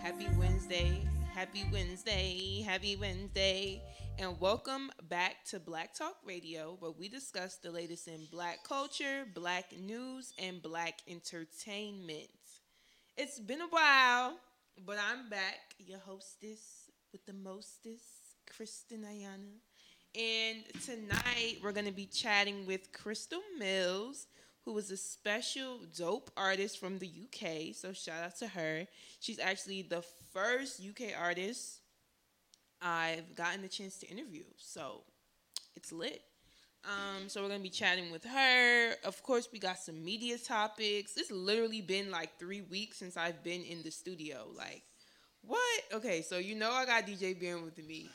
Happy Wednesday. Happy Wednesday. Happy Wednesday. And welcome back to Black Talk Radio, where we discuss the latest in black culture, black news, and black entertainment. It's been a while, but I'm back, your hostess with the mostest, Kristen Ayana. And tonight we're going to be chatting with Crystal Mills, who is a special dope artist from the UK. So shout out to her. She's actually the first UK artist I've gotten the chance to interview. So it's lit. Um, so we're gonna be chatting with her. Of course, we got some media topics. It's literally been like three weeks since I've been in the studio. Like, what? Okay, so you know I got DJ Ben with me.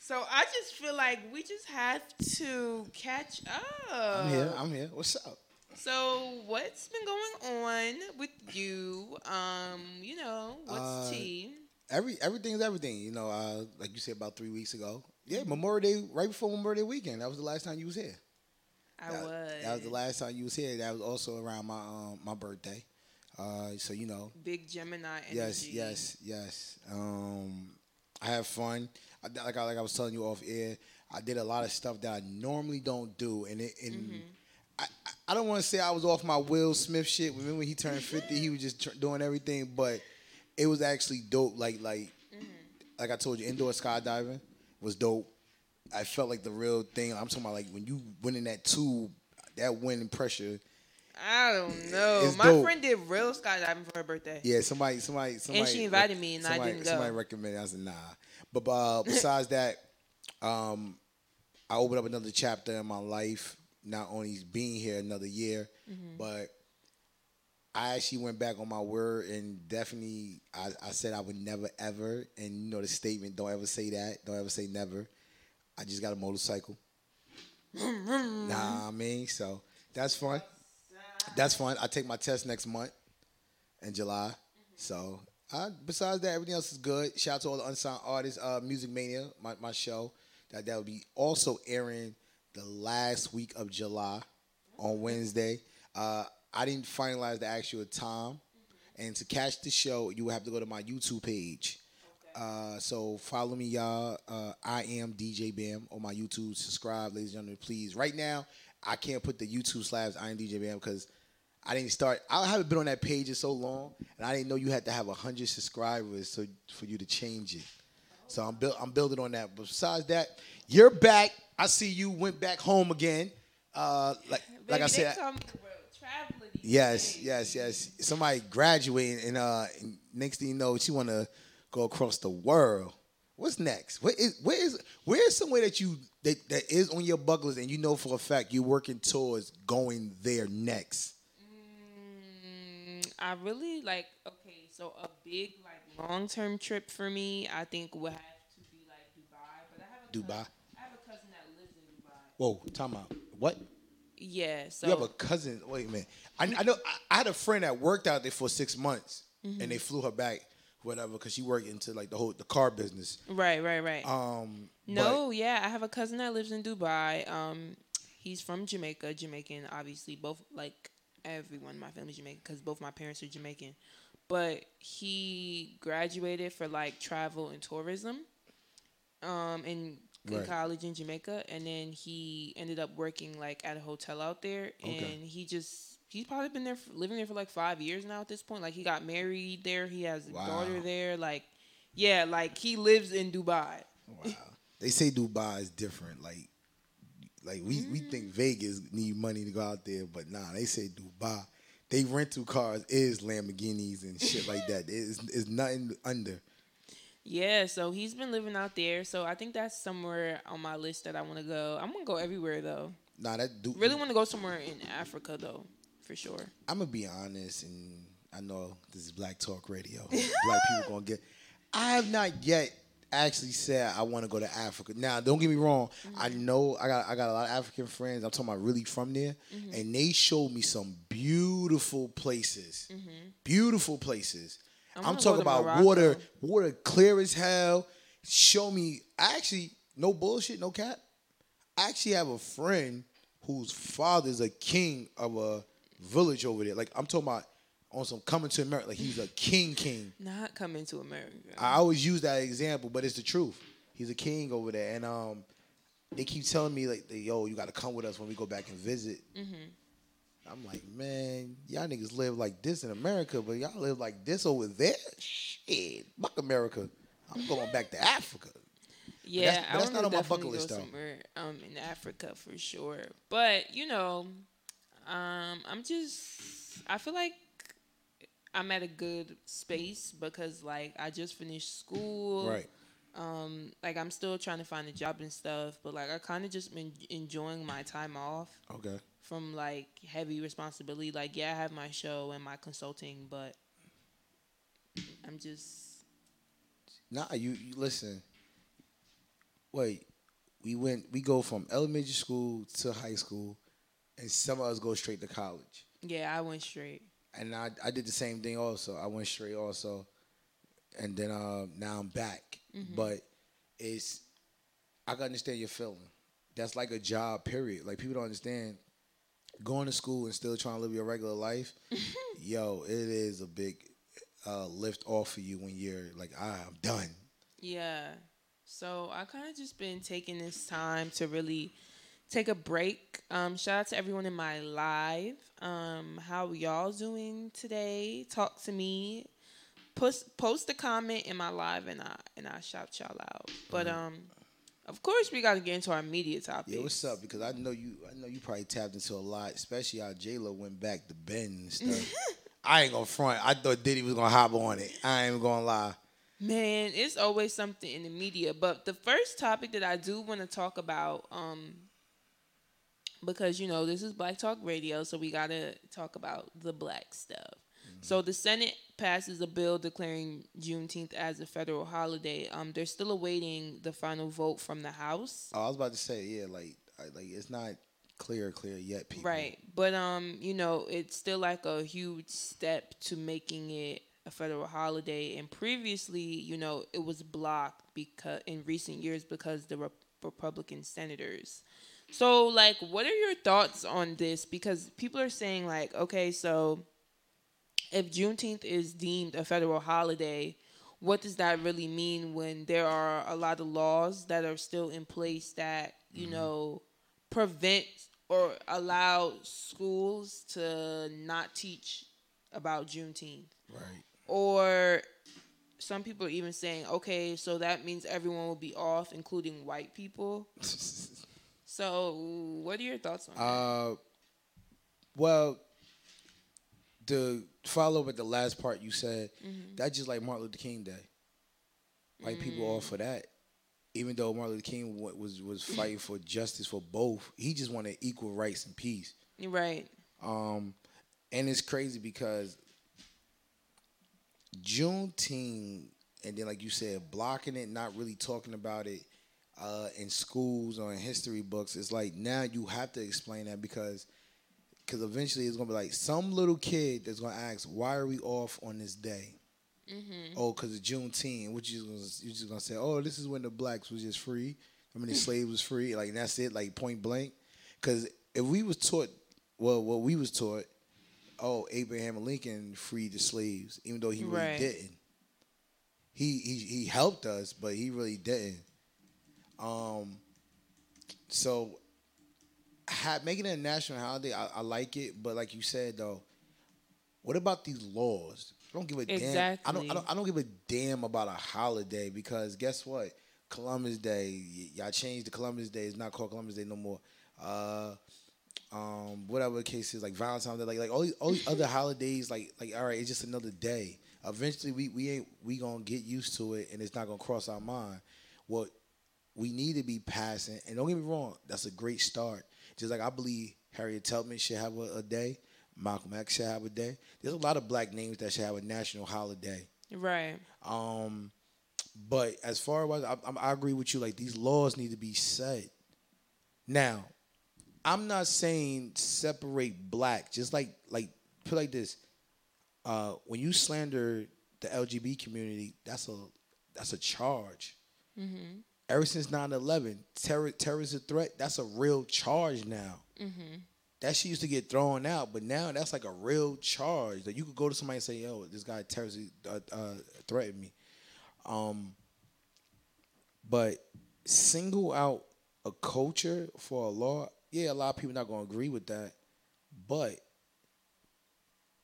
So I just feel like we just have to catch up. I'm here. I'm here. What's up? So what's been going on with you? Um, you know, what's Uh, tea? Every everything's everything. You know, uh, like you said about three weeks ago. Yeah, Memorial Day, right before Memorial Day weekend. That was the last time you was here. I that, was. That was the last time you was here. That was also around my um, my birthday. Uh, so you know, Big Gemini energy. yes, yes, yes. Um, I have fun. I, like I like I was telling you off air. I did a lot of stuff that I normally don't do, and it, and Mm-hmm. I, I- I don't want to say I was off my Will Smith shit. Remember when he turned fifty, he was just tr- doing everything, but it was actually dope. Like like Mm-hmm. like I told you, indoor skydiving was dope. I felt like the real thing. I'm talking about like when you went in that tube, that wind and pressure. I don't know. My dope. friend did real skydiving for her birthday. Yeah, somebody, somebody, somebody. she invited me and I somebody, didn't go. Somebody recommended. I said nah. But uh, besides that, um, I opened up another chapter in my life. Not only being here another year, Mm-hmm. but I actually went back on my word and definitely I, I said I would never ever. And you know the statement: don't ever say that. Don't ever say never. I just got a motorcycle. nah, I mean, so that's fun. That's fun. I take my test next month in July. So, uh, besides that, everything else is good. Shout out to all the unsigned artists. Uh, Music Mania, my, my show, that that will be also airing the last week of July on Wednesday. Uh, I didn't finalize the actual time, and to catch the show, you will have to go to my YouTube page. Uh, so follow me, y'all. Uh, I am DJ Bam on my YouTube. Subscribe, ladies and gentlemen, please. Right now, I can't put the YouTube slabs I am DJ Bam because I didn't start. I haven't been on that page in so long, and I didn't know you had to have hundred subscribers so for you to change it. So I'm build, I'm building on that. But besides that, you're back. I see you went back home again. Uh, like like I said, they call me the world traveler these Yes, days. yes, yes. Somebody graduating, and uh, and next thing you know, she want to go across the world. What's next? Where is where is where is somewhere that you that, that is on your bucket list, and you know for a fact you're working towards going there next? Mm, I really like. Okay, so a big like long term trip for me, I think would have to be like Dubai. But I have a Dubai? Cousin, I have a cousin that lives in Dubai. Whoa, time out. What? Yeah. So You have a cousin? Wait a minute. I, I know. I, I had a friend that worked out there for six months, Mm-hmm. and they flew her back, whatever, because she worked into like the whole the car business. right, right, right. Um, No, yeah, I have a cousin that lives in Dubai. Um, he's from Jamaica, Jamaican, obviously. Both like everyone in my family's Jamaican because both my parents are Jamaican. But he graduated for like travel and tourism, um, in Right. college in Jamaica, and then he ended up working like at a hotel out there, and Okay. he just. He's probably been there, for, living there for like five years now. At this point, like he got married there. He has a Wow. daughter there. Like, yeah, like he lives in Dubai. Wow. They say Dubai is different. Like, like we, we Mm. think Vegas need money to go out there, but nah, they say Dubai. They rental cars is Lamborghinis and shit like that. It's, it's nothing under. Yeah, so he's been living out there. So I think that's somewhere on my list that I want to go. I'm gonna go everywhere though. Nah, that do Really want to go somewhere in Africa though, for sure. I'm gonna be honest, and I know this is Black Talk Radio. Black people gonna get. I have not yet actually said I want to go to Africa. Now, don't get me wrong. I mm-hmm. know I got I got a lot of African friends. I'm talking about really from there, mm-hmm. and they showed me some beautiful places. Mm-hmm. Beautiful places. I'm talking about Morocco. water, water clear as hell. Show me. I Actually, no bullshit, no cap. I actually have a friend whose father's a king of a village over there. Like I'm talking about on some coming to America. Like he's a king, king. Not coming to America. I always use that example, but it's the truth. He's a king over there, and um, they keep telling me like, "Yo, you got to come with us when we go back and visit." I'm like, man, y'all niggas live like this in America, but y'all live like this over there. Shit, fuck America. I'm going back to Africa. Yeah, that's- but that's not on my bucket list, though. um in Africa for sure. But you know, um, I'm just I feel like I'm at a good space because like I just finished school. Right. Um, like I'm still trying to find a job and stuff, but like I kind of just been enjoying my time off Okay. From like heavy responsibility. Like yeah, I have my show and my consulting, but I'm just Nah, you, you listen. Wait, we went. We go from elementary school to high school, and some of us go straight to college. yeah, I went straight. And I I did the same thing also. I went straight also, and then uh, now I'm back. But it's I can understand your feeling. That's like a job. Period. Like people don't understand going to school and still trying to live your regular life. yo, it is a big uh, lift off for you when you're like, ah, I'm done. Yeah. So I kind of just been taking this time to really take a break. Um, shout out to everyone in my live. Um, how y'all doing today? Talk to me. Post post a comment in my live and I and I shout y'all out. But um, of course we got to get into our media topic. Yeah, what's up? Because I know you. I know you probably tapped into a lot, especially how J Lo went back to Ben and stuff. I ain't gonna front. I thought Diddy was gonna hop on it. I ain't gonna lie. Man, it's always something in the media. But the first topic that I do want to talk about, um, because you know this is Black Talk Radio, so we gotta talk about the black stuff. So the Senate passes a bill declaring Juneteenth as a federal holiday. Um, they're still awaiting the final vote from the House. Oh, I was about to say, yeah, like, I, like it's not clear, clear yet, people. Right. But um, you know, it's still like a huge step to making it a federal holiday. And previously, you know, it was blocked because in recent years because the Rep- Republican senators. So, like, what are your thoughts on this? Because people are saying like, okay, so if Juneteenth is deemed a federal holiday, what does that really mean when there are a lot of laws that are still in place that you know prevent or allow schools to not teach about Juneteenth? Right. Or some people are even saying, okay, so that means everyone will be off, including white people. So, what are your thoughts on that? Uh, well, to follow up with the last part you said, Mm-hmm. that's just like Martin Luther King Day. White people all for that. Even though Martin Luther King wa- was was fighting for justice for both, he just wanted equal rights and peace. Right. Um, and it's crazy because Juneteenth, and then like you said, blocking it, not really talking about it uh, in schools or in history books. It's like now you have to explain that because because eventually it's gonna be like some little kid that's gonna ask, "Why are we off on this day?" Oh, because it's Juneteenth. Which you gonna you just gonna say, "Oh, this is when the blacks was just free. I mean, the slaves was free. Like that's it. Like point blank." Because if we was taught, well, what we was taught, oh, Abraham Lincoln freed the slaves, even though he really Right. didn't. He he he helped us, but he really didn't. Um. So, ha- making it a national holiday, I, I like it, but like you said though, what about these laws? I don't give a damn. I don't, I don't. I don't give a damn about a holiday because guess what? Columbus Day, y- y'all changed the Columbus Day. It's not called Columbus Day no more. Uh, um, whatever the case is, like Valentine's Day, like like all these, all these other holidays, like like all right, it's just another day. Eventually, we we ain't we gonna get used to it, and it's not gonna cross our mind. What we need to be passing, and don't get me wrong, that's a great start. Just like I believe Harriet Tubman should have a, a day, Malcolm X should have a day. There's a lot of black names that should have a national holiday. Right. Um, but as far as I, I, I agree with you, like these laws need to be set. Now, I'm not saying separate black. Just like like put like this. Uh, when you slander the LGB community, that's a that's a charge. Ever since 9-11, terror terror is a threat. That's a real charge now. that shit used to get thrown out, but now that's like a real charge. That you could go to somebody and say, "Yo, this guy terrorist uh, uh, threatened me." Um, but single out a culture for a law, yeah, a lot of people not gonna agree with that, but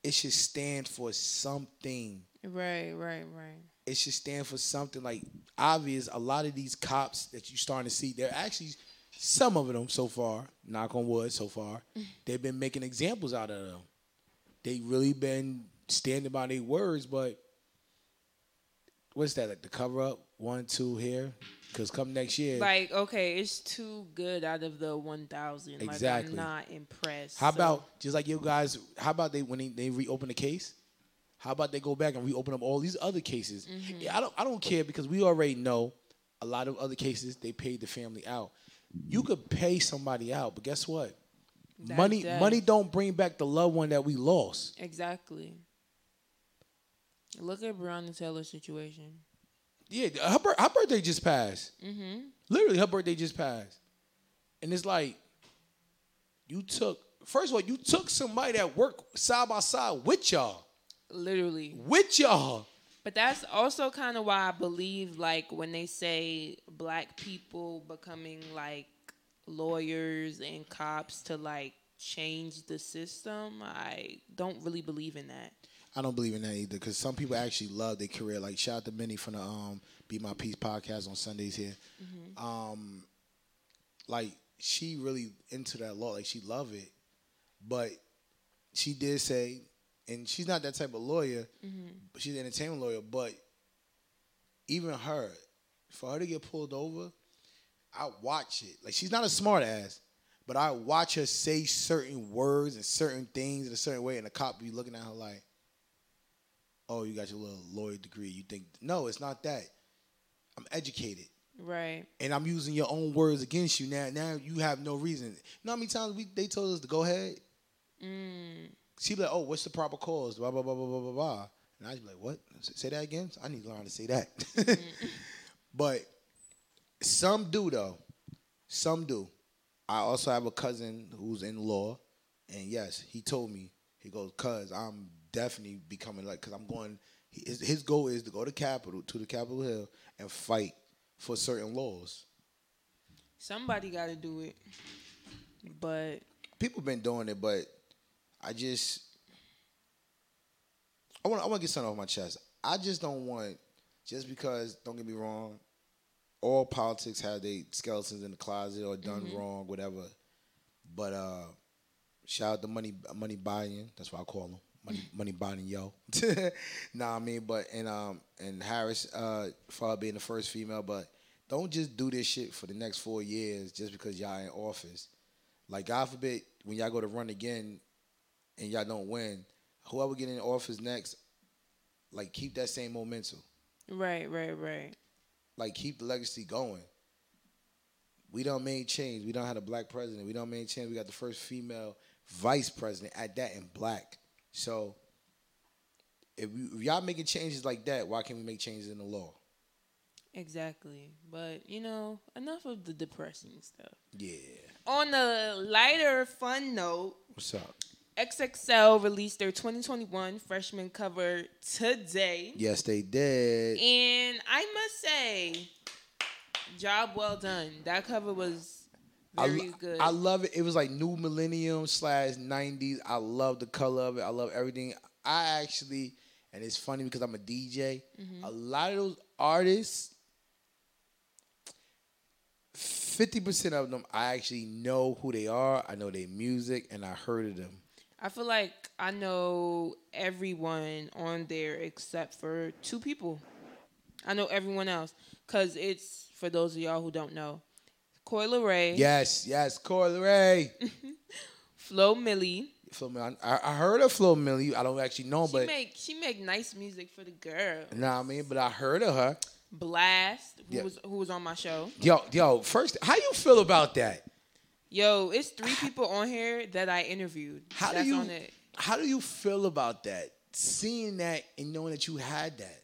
it should stand for something. Right, right, right. It should stand for something like obvious. A lot of these cops that you're starting to see, they're actually some of them so far. Knock on wood, so far, they've been making examples out of them. They really been standing by their words, but what's that like the cover up one two here? Because come next year, Like, okay, it's too good out of the one thousand. Exactly. Like, I'm not impressed. How so- about just like you guys? How about they when they, they reopen the case? How about they go back and reopen up all these other cases? Mm-hmm. Yeah, I don't I don't care because we already know a lot of other cases they paid the family out. You could pay somebody out, but guess what? That money death. money don't bring back the loved one that we lost. exactly? Look at Breonna Taylor's situation. Yeah, her, her birthday just passed. Mm-hmm. Literally, her birthday just passed, and it's like you took. First of all, you took somebody that worked side by side with y'all, Literally. with y'all. But that's also kind of why I believe, like, when they say black people becoming like lawyers and cops to like change the system, I don't really believe in that. I don't believe in that either because some people actually love their career. Like shout out to Minnie from the um, Be My Peace podcast on Sundays here. Um, like she really into that law. Like she love it, but she did say, and she's not that type of lawyer, but she's an entertainment lawyer. But even her, for her to get pulled over, I watch it. Like she's not a smart ass, but I watch her say certain words and certain things in a certain way, and the cop be looking at her like, "Oh, you got your little lawyer degree. You think no? It's not that. I'm educated." Right. and I'm using your own words against you now. Now you have no reason. You know how many times we they told us to go ahead? Mm. She be like, "Oh, what's the proper cause?" Blah blah blah blah blah blah blah. And I'd be like, "What? Say that again? I need to learn how to say that." but some do though. Some do. I also have a cousin who's in law, and yes, he told me he goes, "Cuz I'm definitely becoming like, cuz I'm going." His, his goal is to go to Capitol to the Capitol Hill and fight for certain laws. Somebody got to do it. But people been doing it, but I just I want I want to get something off my chest. I just don't want just because don't get me wrong, all politics have their skeletons in the closet or done wrong, whatever. But uh shout out to money money buying. That's what I call him. Money money buying yo. nah, I mean, but and um and Harris uh for being the first female, but don't just do this shit for the next four years just because y'all in office. Like God forbid, when y'all go to run again and y'all don't win, whoever get in office next, like keep that same momentum. right, right, right. Like keep the legacy going. We don't made change. We don't have a black president. We don't made change. We got the first female vice president at that in black. So if, we, if y'all making changes like that, why can't we make changes in the law? Exactly. But, you know, enough of the depressing stuff. Yeah. On a lighter, fun note, What's up? XXL released their 2021 freshman cover today. Yes, they did. And I must say, job well done. That cover was I, very lo- good. I love it. It was like new millennium slash nineties. I love the color of it. I love everything. I actually, and it's funny because I'm a DJ. Mm-hmm. A lot of those artists, fifty percent of them, I actually know who they are. I know their music, and I heard of them. I feel like I know everyone on there except for two people. I know everyone else because it's for those of y'all who don't know, Coi Leray, Yes, yes, Corey Ray. Flo Milli. Flo Milli. I, I heard of Flo Milli. I don't actually know, She but make she make nice music for the girl. know what I mean. But I heard of her. Blxst, who Yeah. was who was on my show. Yo, yo. First, how you feel about that? Yo, it's three people on here that I interviewed. How That's do you on it. how do you feel about that? Seeing that and knowing that you had that.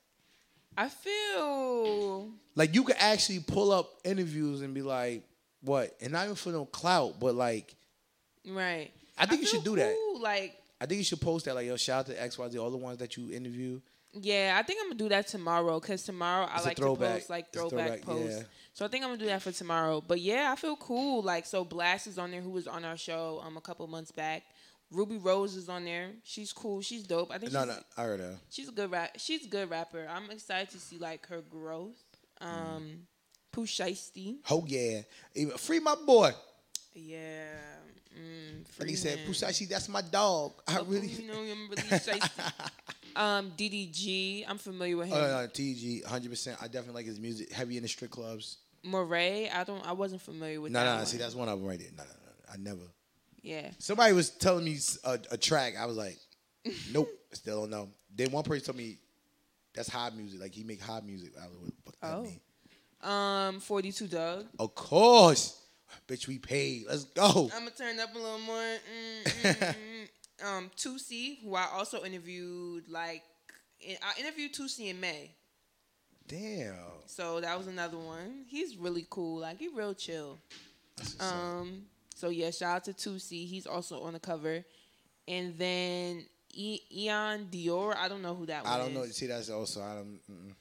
I feel Like you could actually pull up interviews and be like, what? And not even for no clout, but like right. I think you should do that. Like, I think you should post that like yo, shout out to X Y Z, all the ones that you interview. Yeah, I think I'm gonna do that tomorrow because tomorrow I It's a like to post like throwback, throwback, posts. yeah. So I think I'm gonna do that for tomorrow. But yeah, I feel cool. Like, so Blxst is on there, who was on our show um a couple months back. Rubi Rose is on there. She's cool. She's dope. I think No, she's, no, I heard her. she's a good rap. She's a good rapper. I'm excited to see like her growth. Um, Pooh Shiesty. Oh yeah, Even, free my boy. Yeah. Mm, And he said, him. Pusashi, that's my dog. I Oh, really. You know, I'm really shiesty. um, DDG. I'm familiar with him. Oh, no, no, TG, 100%. I definitely like his music. Heavy in the strip clubs. Morray. I don't. I wasn't familiar with No, that. no, no. one. See, that's one of them right there. No, no, no. I never. Yeah. Somebody was telling me a track. I was like, nope, still don't know. Then one person told me that's hot music. Like he make hot music. I was like, what the fuck that Oh. mean? Um, 42 Dugg. Of course. Bitch, we paid. Let's go. I'm gonna turn up a little more. Mm, mm, mm, um, Toosii, who I also interviewed. Like, I interviewed Toosii in May, Damn. so that was another one. He's really cool. Like, he real chill. That's what's up. Um, so yeah, shout out to Toosii. He's also on the cover, and then e- Iann Dior. I don't know who that I don't know. See, that's also I don't. Mm-mm.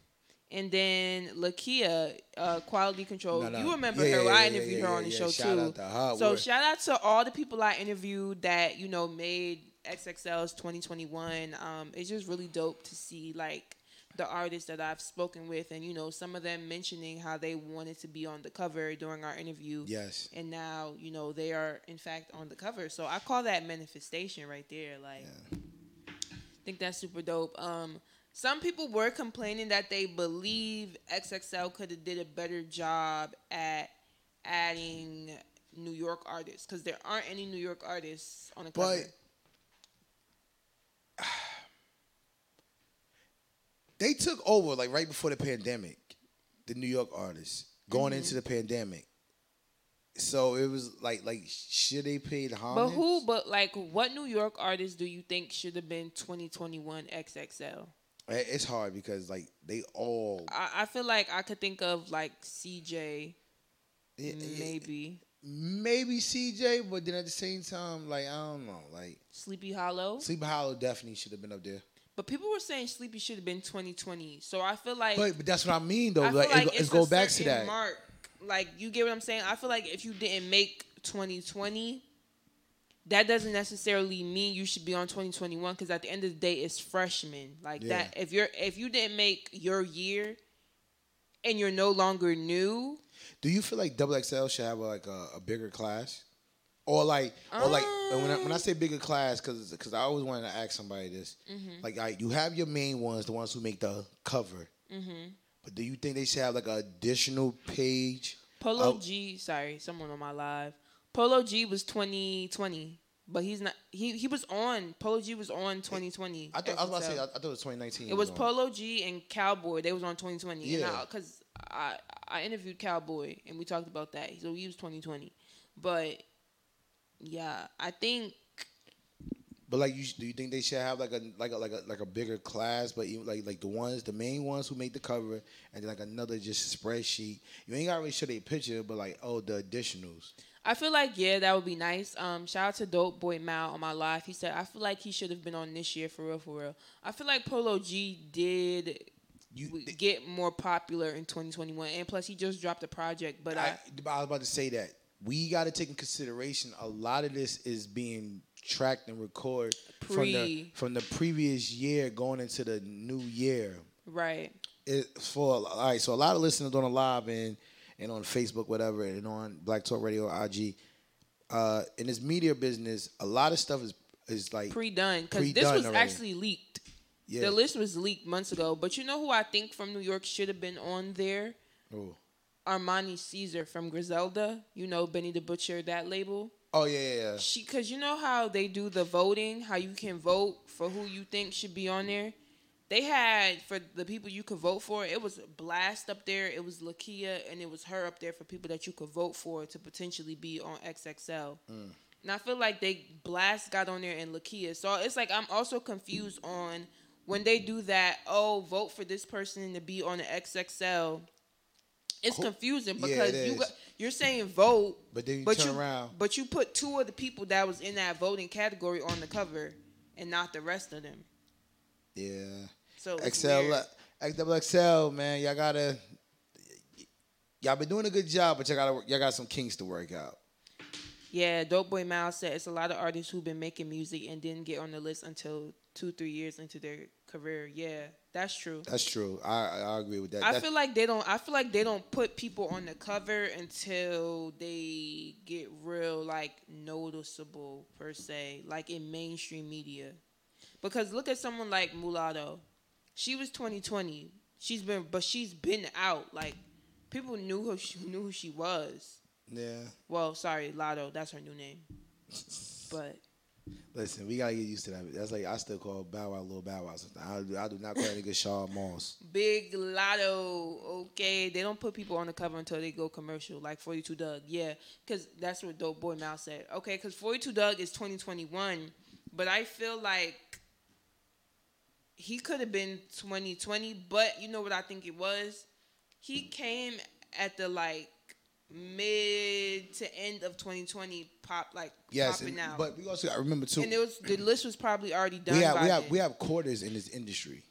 And then Lakeyah, uh, Quality Control. No, no. You remember Yeah, her? yeah, I interviewed yeah, her on the show Shout too. to. So shout out to all the people I interviewed that you know made XXL's 2021. Um, it's just really dope to see like the artists that I've spoken with, and you know some of them mentioning how they wanted to be on the cover during our interview. Yes. And now you know they are in fact on the cover. So I call that manifestation right there. Like, I think that's super dope. Um, some people were complaining that they believe XXL could have did a better job at adding New York artists because there aren't any New York artists on the cover. But they took over like right before the pandemic, the New York artists going Mm-hmm. into the pandemic. So it was like like should they pay the homage? But who? But like, what New York artists do you think should have been 2021 XXL? It's hard because like they all I, I feel like I could think of like CJ, Yeah, maybe maybe CJ, but then at the same time, like I don't know, like Sleepy Hallow. Sleepy Hallow definitely should have been up there. But people were saying Sleepy should have been 2020. So I feel like But, but that's what I mean though. I like, like it, go- it's go back to that. Mark, like you get what I'm saying. I feel like if you didn't make 2020, that doesn't necessarily mean you should be on 2021 because at the end of the day, it's freshmen. Like Yeah. that. If you're if you didn't make your year, and you're no longer new, Do you feel like Double XL should have a, like a, a bigger class, or like, or like when I, when I say bigger class, because because I always wanted to ask somebody this, Mm-hmm. like, right, you have your main ones, the ones who make the cover, Mm-hmm. but do you think they should have like an additional page? Polo Oh. G. Sorry, someone on my live. Polo G was 2020, but he's not. He he was on. Polo G was on 2020. I thought I was about to say I, I thought it was 2019. It was on. Polo G and Calboy. They was on 2020. Yeah. Because I, I interviewed Calboy and we talked about that. So he was 2020. But yeah, I think But like, you do you think they should have like a like a like a like a bigger class? But even like like the ones, the main ones who make the cover, and then like another just spreadsheet. You ain't got to really show their picture, but like oh the additionals. I feel like yeah, that would be nice. Um, shout out to Dope Boy Mal on my live. He said I feel like he should have been on this year for real, for real. I feel like Polo G did You, w- get more popular in 2021, and plus he just dropped a project. But I, I, I was about to say that we got to take in consideration a lot of this is being tracked and recorded from the Pre. from the previous year going into the new year. right, It for all right, so a lot of listeners on the live and and on Facebook, whatever, and on Black Talk Radio, IG. Uh, in this media business, a lot of stuff is is like pre-done because this was already. actually leaked. yeah. The list was leaked months ago. But you know who I think from New York should have been on there? oh. Armani Caesar from Griselda. You know Benny the Butcher, that label. oh yeah, yeah, yeah. She, cause you know how they do the voting, how you can vote for who you think should be on there. They had for the people you could vote for. It was Blxst up there. It was Lakeyah, and it was her up there for people that you could vote for to potentially be on XXL. Mm. And I feel like they Blxst got on there and Lakeyah. So it's like I'm also confused on when they do that. Oh, vote for this person to be on the XXL. It's confusing Yeah, because it you got, you're saying vote, But then you but turn you around. but you put two of the people that was in that voting category on the cover, and not the rest of them. Yeah. So XL. XXL, man, y'all gotta. Y'all been doing a good job, but y'all gotta y'all got some kinks to work out. Yeah, Dope Boy Miles said it's a lot of artists who've been making music and didn't get on the list until two, three years into their career. Yeah, that's true. That's true. I I agree with that. I That- feel like they don't. I feel like they don't put people on the cover until they get real, like noticeable per se, like in mainstream media. Because look at someone like Mulatto. She was 2020. She's been, but she's been out. Like people knew who she knew who she was. yeah. Well, sorry, Latto. That's her new name. But Listen, we gotta get used to that. That's like I still call Bow Wow Little Bow Wow. Something. I, do- I do not call nigga Shad Moss. Big Latto, okay. They don't put people on the cover until they go commercial, like 42 Dugg. Yeah, because that's what Dope Boy Mouse said. Okay, because 42 Dugg is 2021, but I feel like he could have been 2020, but you know what I think it was? He came at the like mid to end of 2020 pop like Yes, popping and- out. but we also gotta remember too. and it was the list was probably already done. we have we have then. we have quarters in this industry.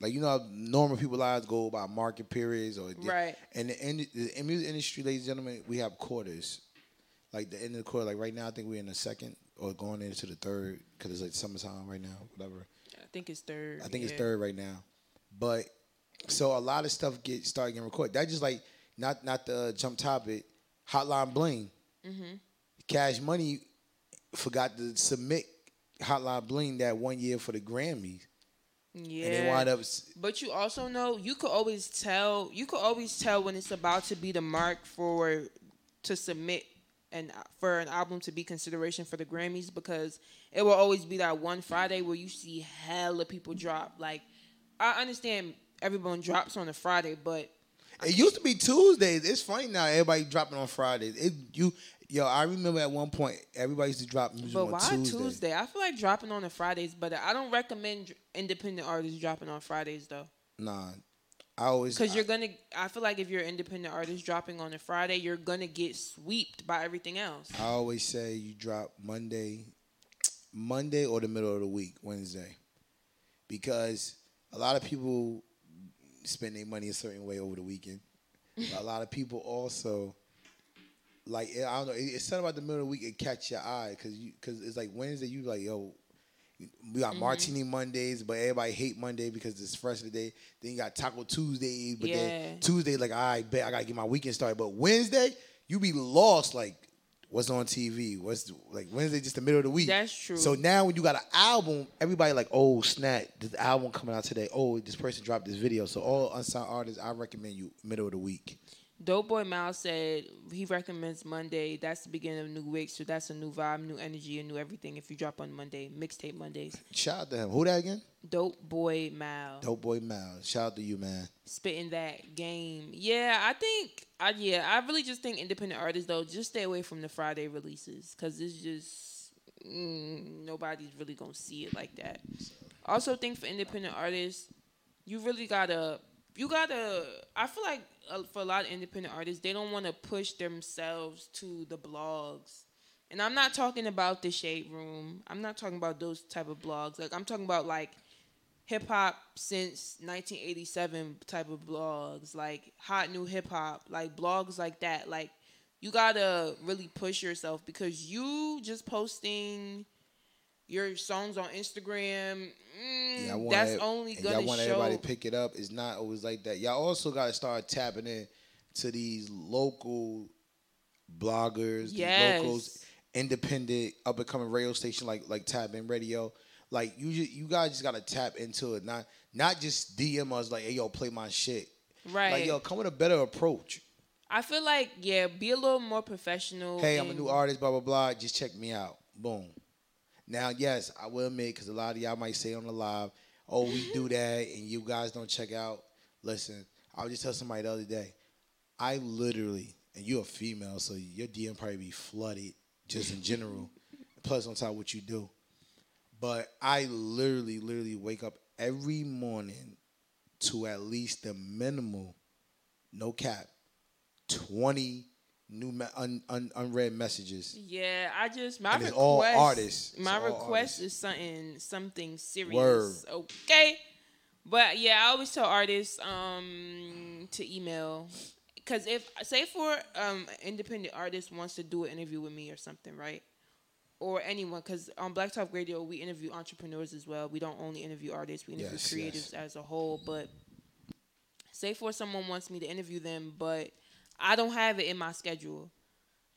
Like you know, how normal people lives go by market periods or Right. And the, in, the in music industry, ladies and gentlemen, we have quarters. Like the end of the quarter, like right now, I think we're in the second or going into the third because it's like summertime right now, whatever. I think it's third. I think it's third right now. But so a lot of stuff get started getting recorded. That just like not not the jump topic. Hotline Bling. Mm-hmm. Cash Money forgot to submit Hotline Bling that one year for the Grammys, Yeah. and they wound up. But you also know you could always tell you could always tell when it's about to be the mark for to submit and uh, for an album to be consideration for the Grammys because it will always be that one Friday where you see hella people drop. Like I understand everyone drops on a Friday, but It used to be Tuesdays. It's funny now. Everybody dropping on Fridays. It you yo. I remember at one point everybody used to drop music on Tuesday. but on why Tuesday. Tuesday? I feel like dropping on the Fridays, but I don't recommend independent artists dropping on Fridays though. Nah, I always Because you're gonna, I feel like if you're an independent artist dropping on a Friday, you're gonna get swept by everything else. I always say you drop Monday, Monday or the middle of the week, Wednesday, because a lot of people spend their money a certain way over the weekend. A lot of people also like I don't know. It's something about the middle of the week it catch your eye because you because it's like Wednesday you like yo. We got mm-hmm. Martini Mondays, but everybody hate Monday because it's fresh of the day. Then you got Taco Tuesday, but Yeah. then Tuesday like I bet I gotta get my weekend started. But Wednesday you be lost like what's on TV? What's like Wednesday just the middle of the week. That's true. So now when you got an album, everybody like, oh snap, this album coming out today. Oh, this person dropped this video. So all unsigned artists, I recommend you middle of the week. Dope Boy Miles said he recommends Monday. That's the beginning of a new week, so that's a new vibe, new energy, and new everything. If you drop on Monday, mixtape Mondays. Shout out to him. Who that again? Dope Boy Miles. Dope boy Miles. Shout out to you, man. spitting that game. Yeah, I think I yeah, I really just think independent artists though just stay away from the Friday releases because it's just mm, nobody's really gonna see it like that. Also, think for independent artists, you really gotta you gotta. I feel like uh, for a lot of independent artists, they don't want to push themselves to the blogs. And I'm not talking about the shade room. I'm not talking about those type of blogs. Like I'm talking about like hip hop since 1987 type of blogs, like hot new hip hop, like blogs like that. Like you gotta really push yourself because you just posting your songs on Instagram. Mm, Yeah, that's ev- only and gonna y'all want show. everybody to pick it up. It's not always like that. Y'all also got to start tapping in to these local bloggers, Yes. these locals, independent up and coming radio station like like Tap In Radio. Like you, you guys just got to tap into it. Not not just DM us like, hey yo, play my shit. right. Like yo, come with a better approach. I feel like yeah, be a little more professional. Hey, I'm a new artist, blah blah blah. Just check me out. Boom. Now, yes, I will admit because a lot of y'all might say on the live, "Oh, we do that," and you guys don't check out. Listen, I was just tell somebody the other day. I literally, and you're a female, so your DM probably be flooded just in general. Plus, on top of what you do, but I literally, literally wake up every morning to at least the minimal, no cap, 20 new me- un, un, unread messages. Yeah, I just my request. all artists. My all request artists. is something something serious. Word. Okay, but yeah, I always tell artists um to email because if say for um an independent artist wants to do an interview with me or something, right? Or anyone, because on Black Talk Radio we interview entrepreneurs as well. We don't only interview artists; we interview Yes, creatives yes. as a whole. But say for someone wants me to interview them, but I don't have it in my schedule.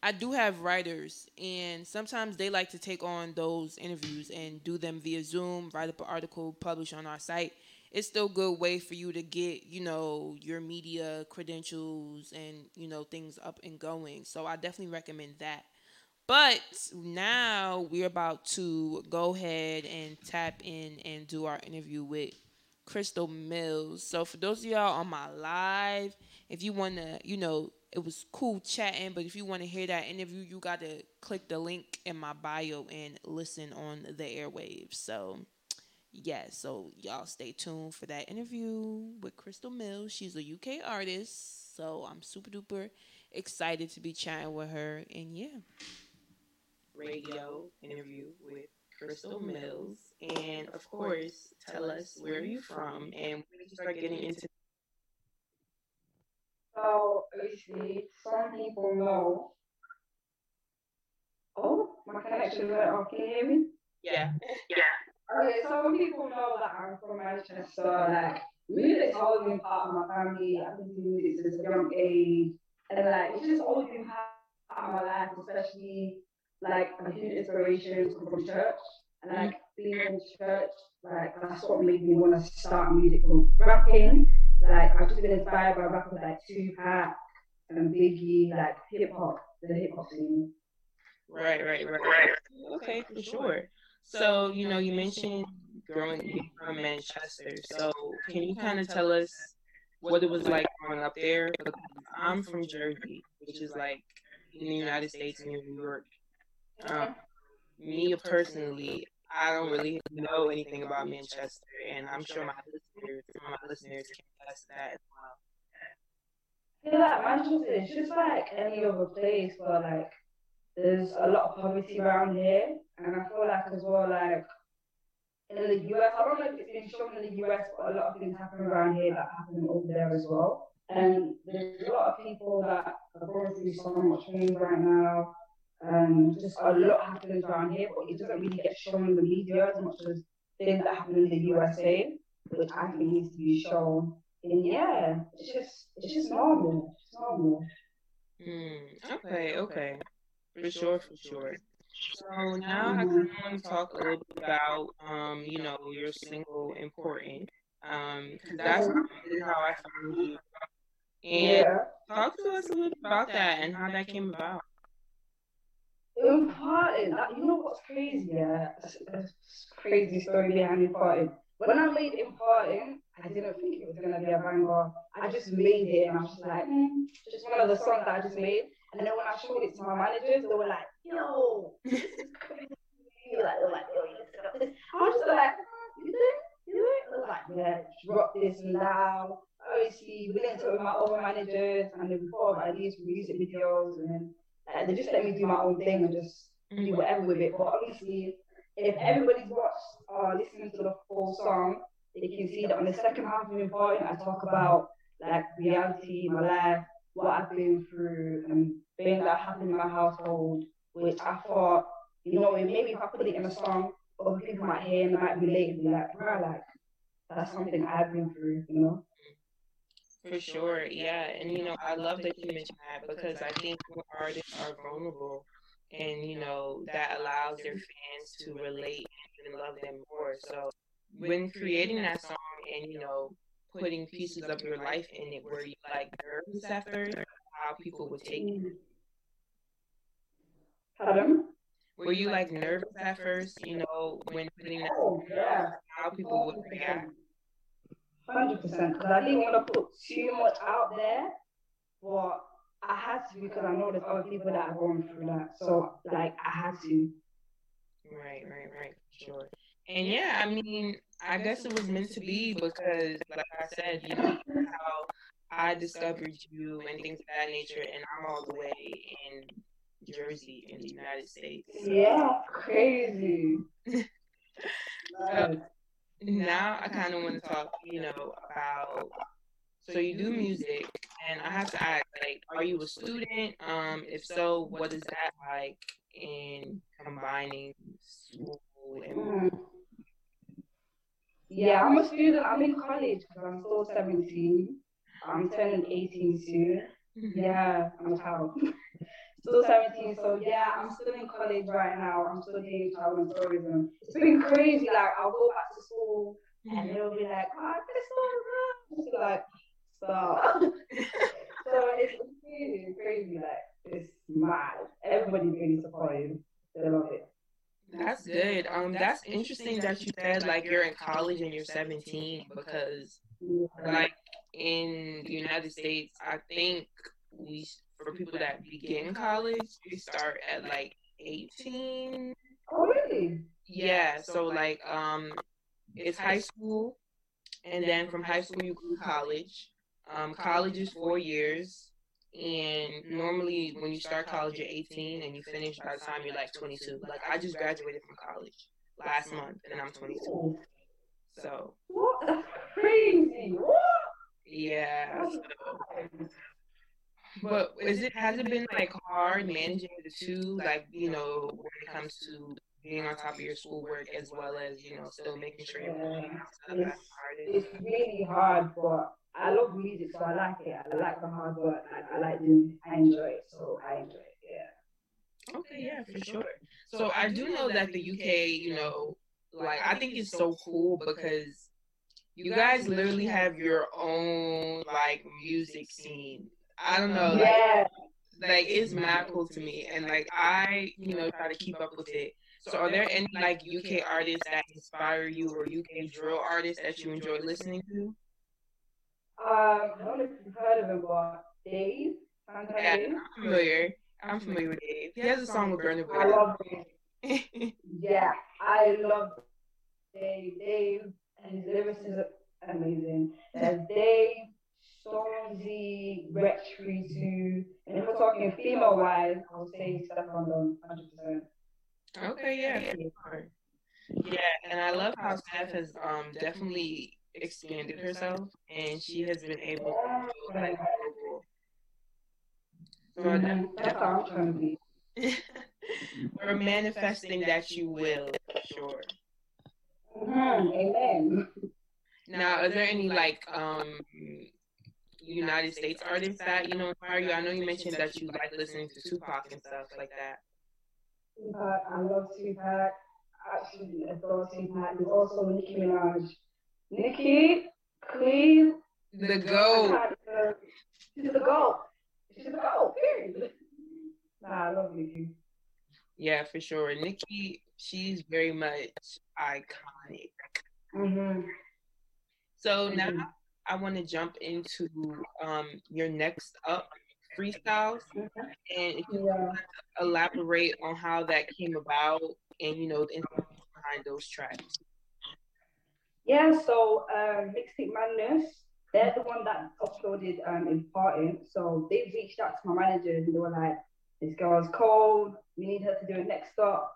I do have writers, and sometimes they like to take on those interviews and do them via Zoom, write up an article, publish on our site. It's still a good way for you to get, you know, your media credentials and, you know, things up and going. So I definitely recommend that. But now we're about to go ahead and tap in and do our interview with Crystal Mills. So for those of y'all on my live, if you want to, you know, it was cool chatting, but if you want to hear that interview, you got to click the link in my bio and listen on the airwaves. So, yeah, so y'all stay tuned for that interview with Crystal Mills. She's a UK artist, so I'm super duper excited to be chatting with her. And yeah, radio interview with Crystal Mills. And of course, tell us where you from and we start getting into So obviously, some people know. Oh, my connection went off. Can you hear me? Yeah. Yeah. Okay, some people know that I'm from Manchester. Like, music's always been part of my family. I've been doing music since a young age, and like, it's just always been part of my life, especially like a huge inspiration from church. And like being in church, like that's what made me want to start music from rapping. Like I've just been inspired by rappers like Tupac and Biggie, like hip hop, the hip hop scene. Right, right, right, right. Okay, for sure. So, you know, you mentioned growing being from Manchester. So, can you kind of tell us what it was like growing up there? Because I'm from Jersey, which is like in the United States near New York. Um, me personally, I don't really know anything about Manchester, and I'm sure my some my listeners can that as well. Feel like Manchester is just like any other place where like there's a lot of poverty around here, and I feel like as well like in the US, I don't know if it's been shown in the US, but a lot of things happen around here that happen over there as well. And there's a lot of people that are going through so much pain right now. Um, just a lot happens around here, but it doesn't really get shown in the media as much as things that happen in the USA, which I think needs to be shown. And yeah, it's just it's just normal. It's normal. Mm, okay, okay. For sure, for sure. So now I kind of want to talk a little bit about, um, you know, your single "Important," um, 'cause that's how I found you. And Yeah. talk to us a little bit about that and how that came about. Important. Like, you know what's crazy? Yeah, It's a crazy story behind important. When I made important, I didn't think it was gonna be a banger. I just made it, and I was just like, mm, just one of the songs that I just made. And then when I showed it to my managers, they were like, "Yo, this is crazy." Like, they were like, "Yo, you to this." I was just like, "Mm, "You think? You think?" I was like, "Yeah, drop this now." Obviously, we linked it with my other managers, and then of ideas for music videos, and then uh, they just let me do my own thing and just do whatever with it. But obviously, if everybody's watched Uh, or listened to the full song, they can see that on the second half of Important, I talk about like reality, my life, what I've been through, and things that happened in my household, which I thought, you know, maybe if I put it in a song, other people might hear and might relate and be like, bro, like, that's something I've been through, you know? For sure, yeah. And you know, I love that you mentioned that because I think artists are vulnerable and you know, that allows their fans to relate and love them more. So when creating that song and, you know, putting pieces of your life in it where you like nervous at first, how people would take it. Pardon? Were you like nervous at first, you know, when putting that Oh, yeah. how people would react? Hundred percent, because I didn't want to put too much out there, but I had to because I know there's other people that are going through that. So like I had to. Right, right, right, sure. And yeah, I mean, I guess it was meant to be because, like I said, you know, how I discovered you and things of that nature, and I'm all the way in Jersey in the United States. Yeah, crazy. so, now I kind of want to talk, you know, about. So you do music, and I have to ask, like, are you a student? Um, if so, what is that like in combining school and? Mm. Yeah, I'm a student. I'm in college because I'm still 17. I'm turning 18 soon. Mm-hmm. Yeah, I'm a child. still 17, so yeah, I'm still in college right now. I'm studying travel and tourism. It's been crazy. Like, I'll go back to school and they'll be like, oh, this is so like, stop. so it's crazy, crazy. Like, it's mad. Everybody's really supportive. They love it. That's good. Um, that's interesting that you said like you're in college and you're 17 because like in the United States, I think we for people that begin college, we start at like 18. Oh really? Yeah. So like um, it's high school, and then from high school you go to college. Um, college is four years. And normally, when you start college, you're 18, and you finish by the time you're like 22. Like I just graduated from college last month, and I'm 22. So what? That's crazy. What? Yeah. So. But is it has it been like hard managing the two, like you know, when it comes to being on top of your schoolwork as well as you know still making sure you're yeah. it's, it's really hard, but I love music, so I like it. I like the hard work. I, I like doing. I enjoy it, so I enjoy it. Yeah. Okay, yeah, for sure. So I do know that the UK, you know, like I think it's so cool because you guys literally have your own like music scene. I don't know, like, yeah. like it's mad cool to me, and like I, you know, try to keep up with it. So are there any like UK artists that inspire you, or UK drill artists that you enjoy listening to? Um, I don't know if you've heard of him, but Dave. Yeah, I'm familiar. I'm familiar with Dave. He has a song with Burna Boy. I love Dave. yeah, I love Dave. Dave and his lyrics is amazing. There's Dave, Stormzy, Wretch too. And if we're talking female wise, I would say Don, 100%. Okay, yeah. Yeah, and I love how Steph has um definitely expanded herself and she has been able to like so that's all I'm trying to be. We're manifesting that you will, sure. Mm-hmm. Amen. Now, are there any like um United States artists that you know inspire you? I know you mentioned that you like listening to Tupac and stuff like that. Tupac, I love Tupac. Actually, adore Tupac. There's also Nicki Minaj. Nicki, please. The GOAT. She's the GOAT. She's the GOAT, period. Nah, I love Nicki. Yeah, for sure. Nicki, she's very much iconic. Mm-hmm. So now mm-hmm. I want to jump into um, your next up freestyles, and if you yeah. elaborate on how that came about, and you know the inspiration behind those tracks. Yeah, so um, Mixtape Madness, they're the one that uploaded um, Important. So they reached out to my managers and they were like, this girl's cold, we need her to do it next stop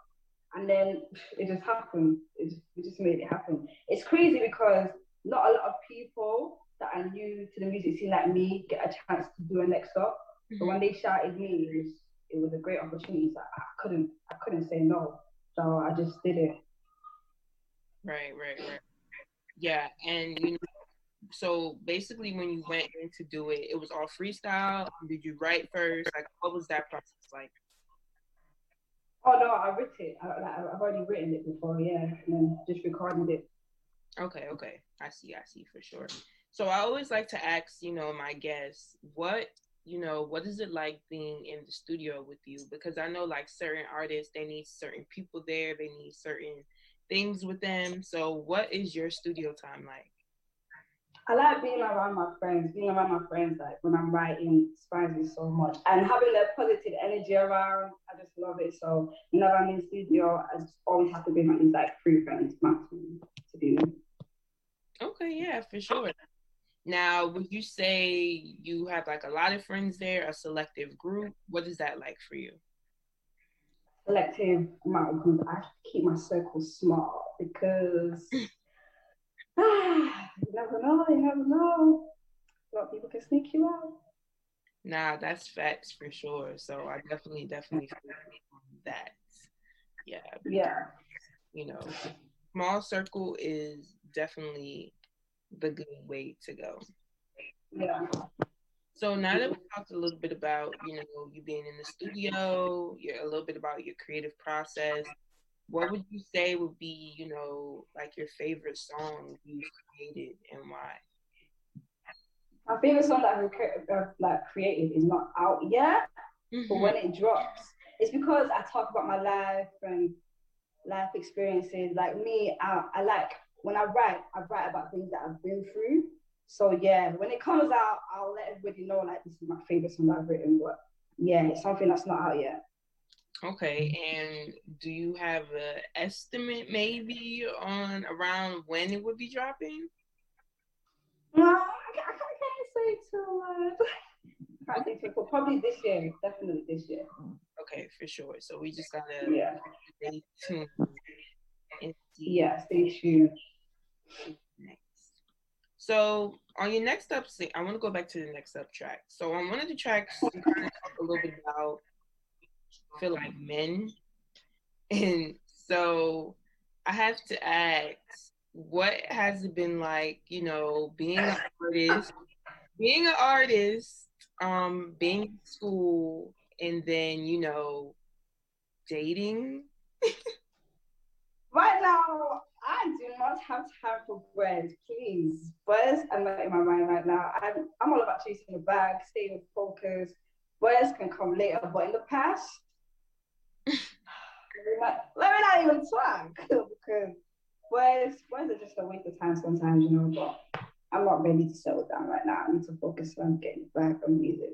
And then it just happened. It just, it just made it happen. It's crazy because not a lot of people that are new to the music scene like me get a chance to do a next up. Mm-hmm. So when they shouted me, it was it was a great opportunity. So I couldn't I couldn't say no. So I just did it. Right, right, right. Yeah, and you know, so basically, when you went in to do it, it was all freestyle. Did you write first? Like, what was that process like? Oh no, I wrote it. I, have already written it before, yeah, and then just recorded it. Okay, okay, I see, I see for sure. So I always like to ask, you know, my guests, what you know, what is it like being in the studio with you? Because I know like certain artists, they need certain people there, they need certain things with them. So, what is your studio time like? I like being around my friends. Being around my friends, like when I'm writing, inspires me so much. And having that positive energy around, I just love it. So whenever I'm in studio, I just always have to bring at least like three friends maximum to be with. Okay, yeah, for sure. Now, would you say you have like a lot of friends there, a selective group? What is that like for you? Selective of group. I keep my circle small because ah, you never know. You never know. A lot of people can sneak you out. Nah, that's facts for sure. So I definitely, definitely feel that. Yeah. Yeah. You know, small circle is definitely the good way to go. Yeah. So now that we talked a little bit about, you know, you being in the studio, you're a little bit about your creative process, what would you say would be, you know, like your favorite song you've created and why? My favorite song that I've like created is not out yet, mm-hmm. but when it drops, it's because I talk about my life and life experiences. Like me, I, I like when I write, I write about things that I've been through. So yeah, when it comes out, I'll let everybody know like this is my favorite song I've written. But yeah, it's something that's not out yet. Okay, and do you have an estimate maybe on around when it would be dropping? No, I, I, can't say too much. I can't say too much. Probably this year, definitely this year. Okay, for sure. So we just gotta yeah. stay tuned. Yeah, stay tuned. So on your next up, I want to go back to the next up track. So on one of the tracks, you kind of talk a little bit about feel like men, and so I have to ask, what has it been like? You know, being an artist, being an artist, um, being in school, and then you know, dating. right now, I do not have time for bread, please. Boys are not in my mind right now. I'm, I'm all about chasing the bag, staying focused. Boys can come later, but in the past, let, me not, let me not even talk because boys are just a waste of time sometimes, you know. But I'm not ready to settle down right now. I need to focus on getting back on music.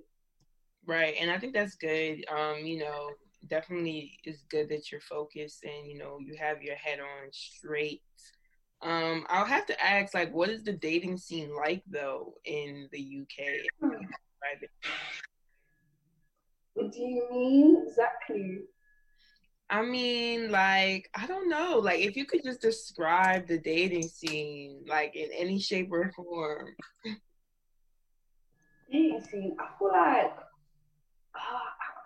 Right, and I think that's good. Um, you know, definitely is good that you're focused and you know you have your head on straight. Um, I'll have to ask, like, what is the dating scene like though in the UK? What do you mean exactly? I mean, like, I don't know. Like, if you could just describe the dating scene, like, in any shape or form. Dating scene, I feel like uh,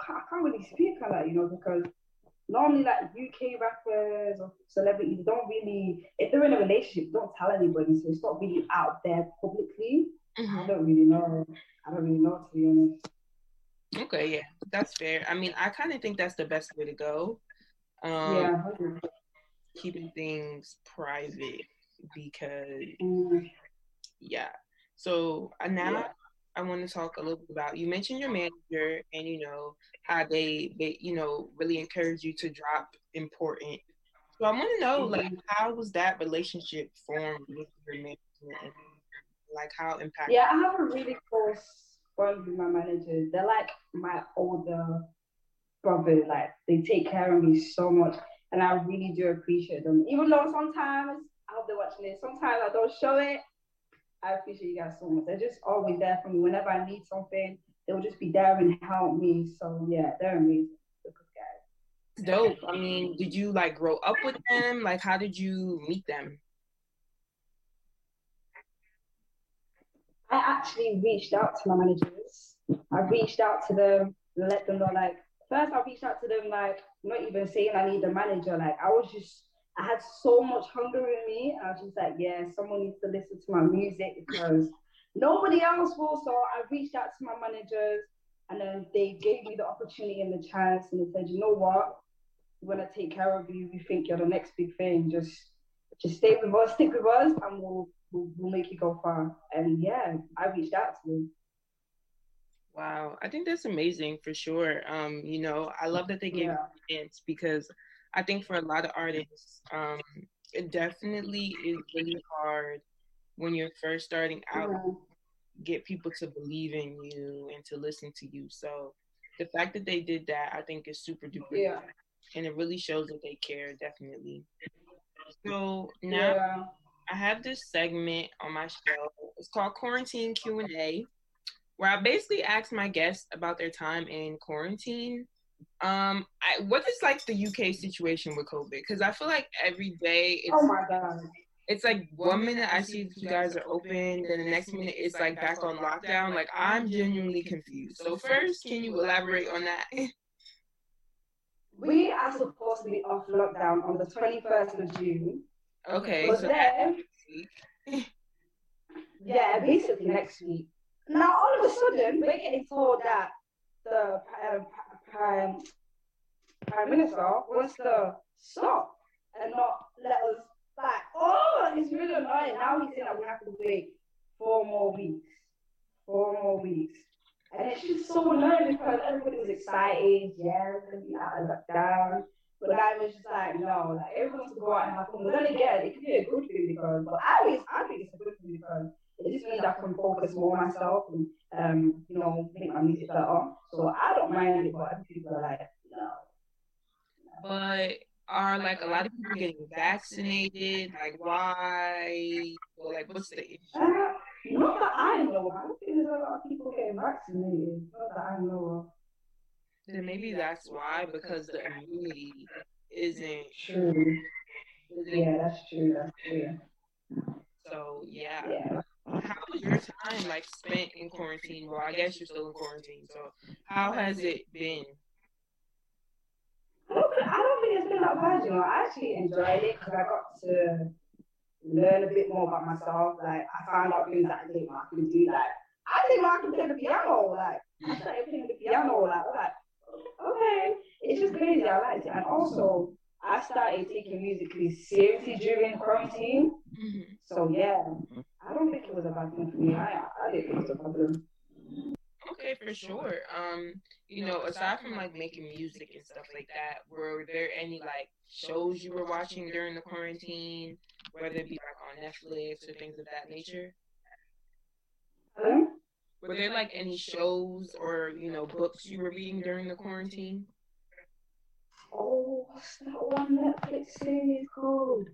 can't, I can't really speak on that, you know, because normally like UK rappers or celebrities don't really, if they're in a relationship, don't tell anybody, so it's not really out there publicly. Mm-hmm. I don't really know. I don't really know to be honest. Okay, yeah, that's fair. I mean, I kind of think that's the best way to go. Um, yeah, keeping things private because, mm. yeah. So uh, now yeah. I want to talk a little bit about. You mentioned your manager, and you know how they, they you know, really encourage you to drop important. So I want to know, mm-hmm. like, how was that relationship formed with your management? Like, how impactful? Yeah, I have a really close bond with my managers. They're like my older brothers. Like, they take care of me so much, and I really do appreciate them. Even though sometimes I hope they're watching this. Sometimes I don't show it I appreciate you guys so much. They're just always there for me. Whenever I need something, they'll just be there and help me. So yeah, they're amazing. Guys. Dope. I mean, did you like grow up with them? Like, how did you meet them? I actually reached out to my managers. I reached out to them, let them know like first I reached out to them like not even saying I need a manager. Like I was just I had so much hunger in me. I was just like, yeah, someone needs to listen to my music because nobody else will. So I reached out to my managers and then they gave me the opportunity and the chance and they said, you know what? We're gonna take care of you. We think you're the next big thing. Just just stay with us, stick with us, and we'll we'll, we'll make you go far. And yeah, I reached out to them. Wow, I think that's amazing for sure. Um, you know, I love that they gave yeah. you a chance because I think for a lot of artists, um, it definitely is really hard when you're first starting out, yeah. get people to believe in you and to listen to you. So the fact that they did that, I think is super duper. Yeah. And it really shows that they care, definitely. So now yeah. I have this segment on my show It's called Quarantine Q and A, where I basically ask my guests about their time in quarantine. Um, I, what is like the UK situation with COVID? Because I feel like every day it's Oh my god. it's like one minute I see you guys are open, then the next minute it's like back on lockdown. Like I'm genuinely confused. So first, can you elaborate on that? We are supposed to be off lockdown on the 21st of June. okay, But so then, yeah, basically next week. Now, all of a sudden, we're getting told that the um, prime, prime minister wants to stop and not let us back. Oh, it's really annoying. Now he's saying that we have to wait four more weeks. Four more weeks. And it's just so annoying because everybody was excited. Yeah, going to be out of lockdown. But I was just like, no, like everyone wants to go out and have fun. But then again, it could be a good thing because, but I always, I think it's a good thing because it just means I can focus more on myself and, um, you know, make my music better. So I don't mind it, but people are like, no. but are like a lot of people getting vaccinated? Like why? Or like what's the issue? Uh, not that I know of. I don't think there's a lot of people getting vaccinated. Not that I know Then maybe that's why because the immunity isn't. True. isn't Yeah, that's true. That's true. So yeah. Yeah. How was your time like spent in quarantine? Well, I guess you're still in quarantine. So how has it been? I don't, I don't think it's been that bad, you know. I actually enjoyed it because I got to learn a bit more about myself. Like, I found out things that I didn't know I could do. Like, I didn't know I could play the piano. Like, I started playing the piano. Like, I'm like, okay, it's just crazy. I liked it. And also, I started taking music really seriously during quarantine. Mm-hmm. So, yeah, I don't think it was a bad thing for me. I, I didn't think it was a problem. Okay, for sure. Um, you know, aside from like making music and stuff like that, were there any like shows you were watching during the quarantine, whether it be like on Netflix or things of that nature? Um, Were there like any shows or you know books you were reading during the quarantine? oh, what's that one Netflix series called?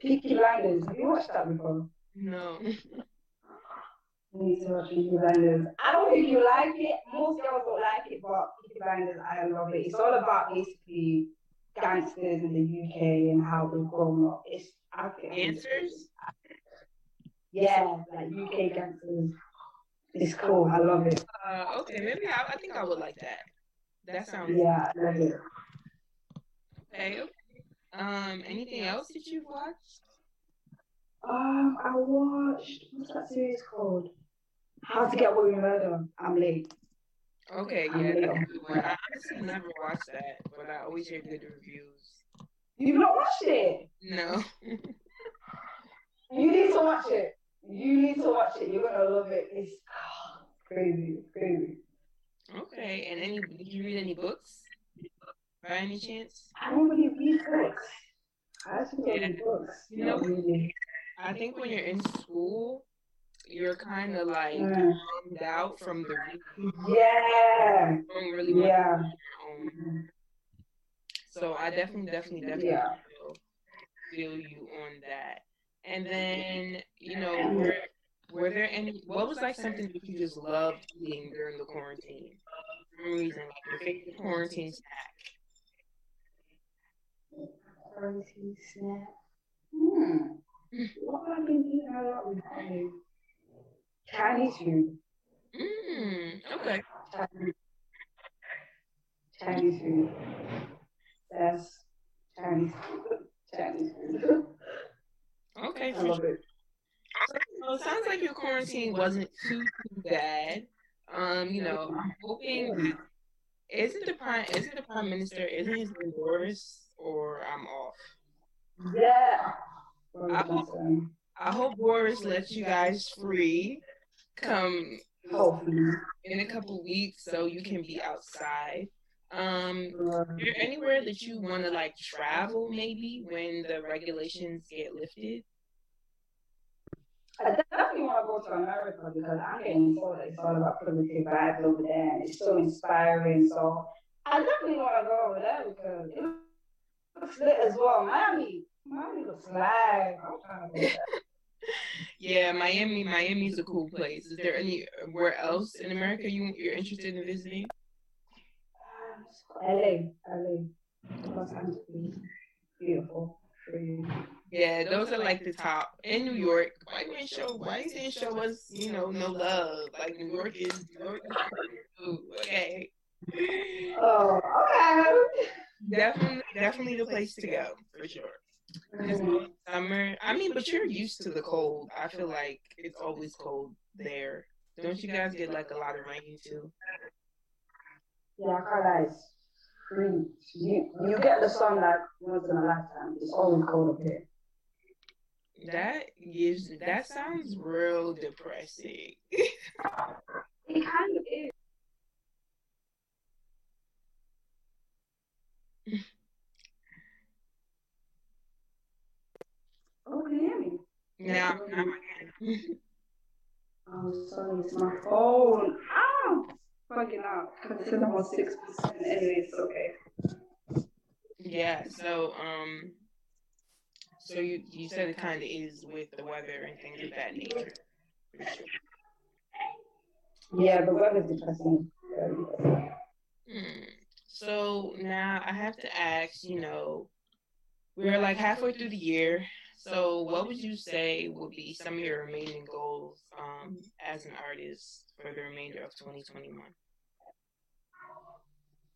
Peaky Blinders. Have you watched that before? No. You need Peaky Blinders. I don't think you like it. Most girls don't like it, but Peaky Blinders, I love it. It's all about basically gangsters in the UK and how they've grown up. It's I think Answers? Yeah, like UK gangsters. It's cool. I love it. Uh, okay, maybe I, I think I would like that. That sounds Yeah, I love it. okay. Um, anything else that you've watched? Um, I watched what's that series called? How to Get Away with Murder. I'm late. Okay, I'm yeah, late that's a good one. I honestly never watched that, but I always hear good reviews. You've not watched it? No. You need to watch it. You need to watch it. You're gonna love it. It's crazy. It's crazy. Okay, and any did you read any books by any chance? I don't really read books. I actually don't read books. You know- really. I think when you're in school, you're kind of like Mm. bummed out from the. Yeah. Don't really Yeah. So I definitely, definitely, definitely Yeah. feel, feel you on that. And then, you know, were, were there any, what was like something that you just loved eating during the quarantine? For reason, like your favorite quarantine snack. Quarantine snack. Hmm. What have been eating a lot recently? Chinese food. Mm, okay. Chinese, Chinese food. That's Chinese food. Chinese food. Okay, I love it. So it sounds like your quarantine wasn't too too bad. Um, you know, I'm hoping that isn't the prime isn't the prime minister isn't his name Boris or I'm off. Yeah. I- hope, I hope Boris lets you guys free come Hopefully. in a couple weeks so you can be outside. Um, is there anywhere that you want to like travel maybe when the regulations get lifted? I definitely want to go to America because I'm getting told that it's all about positive vibes over there and it's so inspiring. So I definitely want to go over there because it looks lit as well. Miami, Miami looks live. I'm trying to go there. Yeah, Miami. Miami's a cool place. Is there anywhere else in America you you're interested in visiting? LA, LA, Los Angeles, beautiful. Yeah, those are like the top. In New York, why you didn't show? Why you didn't show us? You know, no love. Like New York is. New York okay. Oh, okay. Definitely, definitely the place to go for sure. Mm-hmm. Summer. I mean, but you're used to the cold. I feel like it's always cold there. Don't you guys get like a lot of rain too? Yeah, Carlisle you you get the sun like once in a lifetime. It's always cold up here. That gives that sounds real depressing. it kind of is. oh, can you hear me? Yeah. oh, sorry, it's my phone. Ow! fucking out because it says I'm on six percent anyway. It's okay. Yeah. So um. So you you said it kind of is with the weather and things of that nature. Yeah, the weather's depressing. Hmm. So now I have to ask, you know, we're like halfway through the year. So what would you say would be some of your remaining goals um, as an artist for the remainder of 2021?